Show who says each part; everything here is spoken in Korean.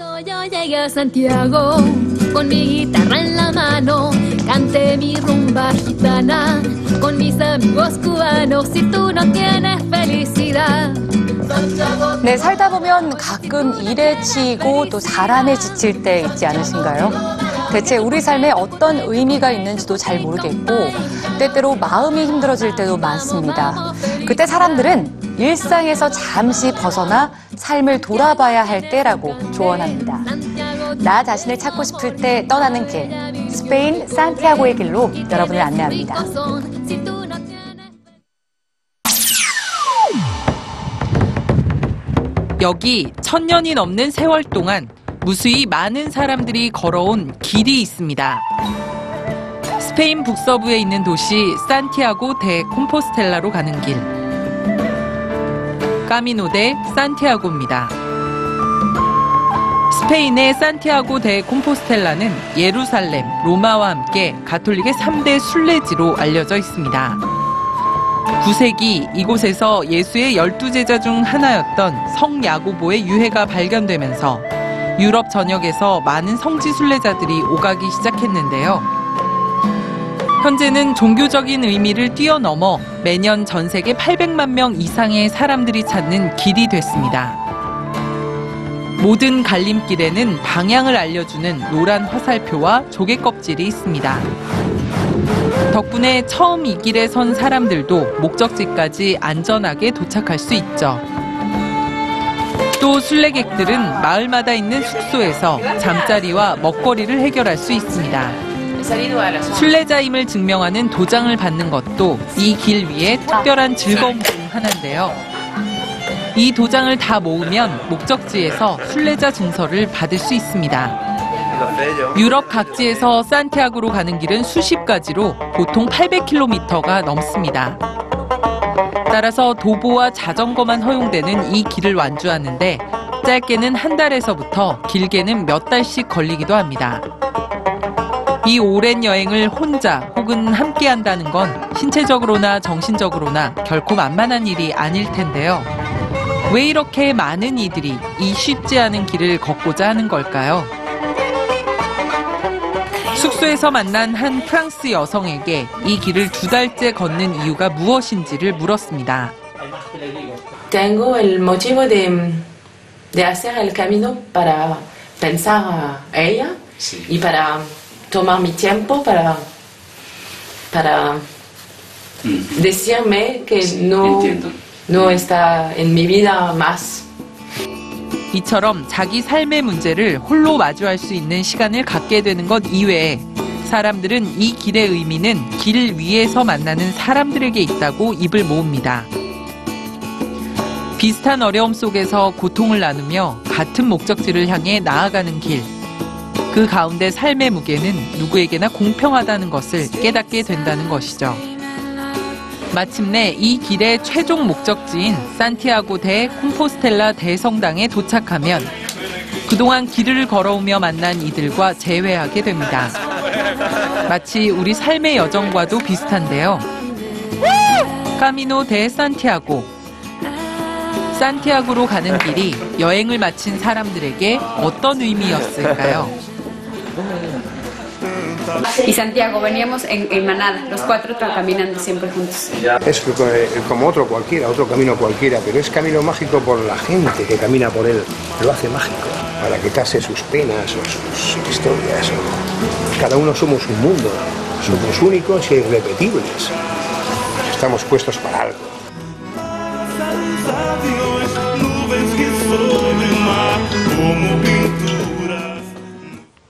Speaker 1: a Santiago con mi guitarra en la mano. Canté mi rumba gitana con mis amigos cubanos. Si tú no tienes felicidad,
Speaker 2: 네, 살다 보면 가끔 일에 치이고 또 사람에 지칠 때 있지 않으신가요? 대체 우리 삶에 어떤 의미가 있는지도 잘 모르겠고, 때때로 마음이 힘들어질 때도 많습니다. 그때 사람들은 일상에서 잠시 벗어나 삶을 돌아봐야 할 때라고 조언합니다. 나 자신을 찾고 싶을 때 떠나는 길, 스페인 산티아고의 길로 여러분을 안내합니다.
Speaker 3: 여기 천년이 넘는 세월 동안 무수히 많은 사람들이 걸어온 길이 있습니다. 스페인 북서부에 있는 도시 산티아고 데 콤포스텔라로 가는 길. 까미노 데 산티아고입니다. 스페인의 산티아고 데 콤포스텔라는 예루살렘, 로마와 함께 가톨릭의 3대 순례지로 알려져 있습니다. 9세기 이곳에서 예수의 열두 제자 중 하나였던 성 야고보의 유해가 발견되면서 유럽 전역에서 많은 성지 순례자들이 오가기 시작했는데요. 현재는 종교적인 의미를 뛰어넘어 매년 전 세계 800만 명 이상의 사람들이 찾는 길이 됐습니다. 모든 갈림길에는 방향을 알려주는 노란 화살표와 조개 껍질이 있습니다. 덕분에 처음 이 길에 선 사람들도 목적지까지 안전하게 도착할 수 있죠. 또 순례객들은 마을마다 있는 숙소에서 잠자리와 먹거리를 해결할 수 있습니다. 순례자임을 증명하는 도장을 받는 것도 이 길 위에 특별한 즐거움 중 하나인데요. 이 도장을 다 모으면 목적지에서 순례자 증서를 받을 수 있습니다. 유럽 각지에서 산티아고로 가는 길은 수십 가지로 보통 800km가 넘습니다. 따라서 도보와 자전거만 허용되는 이 길을 완주하는데 짧게는 한 달에서부터 길게는 몇 달씩 걸리기도 합니다. 이 오랜 여행을 혼자 혹은 함께 한다는 건 신체적으로나 정신적으로나 결코 만만한 일이 아닐 텐데요. 왜 이렇게 많은 이들이 이 쉽지 않은 길을 걷고자 하는 걸까요? 숙소에서 만난 한 프랑스 여성에게 이 길을 두 달째 걷는 이유가 무엇인지를 물었습니다.
Speaker 4: Tengo el motivo de, de hacer el camino para pensar ella y para tomar mi tiempo para, para decirme que no, no está en mi vida más.
Speaker 3: 이처럼 자기 삶의 문제를 홀로 마주할 수 있는 시간을 갖게 되는 것 이외에 사람들은 이 길의 의미는 길 위에서 만나는 사람들에게 있다고 입을 모읍니다. 비슷한 어려움 속에서 고통을 나누며 같은 목적지를 향해 나아가는 길. 그 가운데 삶의 무게는 누구에게나 공평하다는 것을 깨닫게 된다는 것이죠. 마침내 이 길의 최종 목적지인 산티아고 대 콤포스텔라 대성당에 도착하면 그동안 길을 걸어오며 만난 이들과 재회하게 됩니다. 마치 우리 삶의 여정과도 비슷한데요. 까미노 대 산티아고. 산티아고로 가는 길이 여행을 마친 사람들에게 어떤 의미였을까요?
Speaker 5: Y Santiago, veníamos en, en manada, los cuatro caminando siempre juntos.
Speaker 6: Es eh, como otro cualquiera, otro camino cualquiera, pero es camino mágico por la gente que camina por él. Lo hace mágico, para quitarse sus penas o sus historias. Cada uno somos un mundo, somos únicos e irrepetibles. Estamos puestos para algo.
Speaker 7: como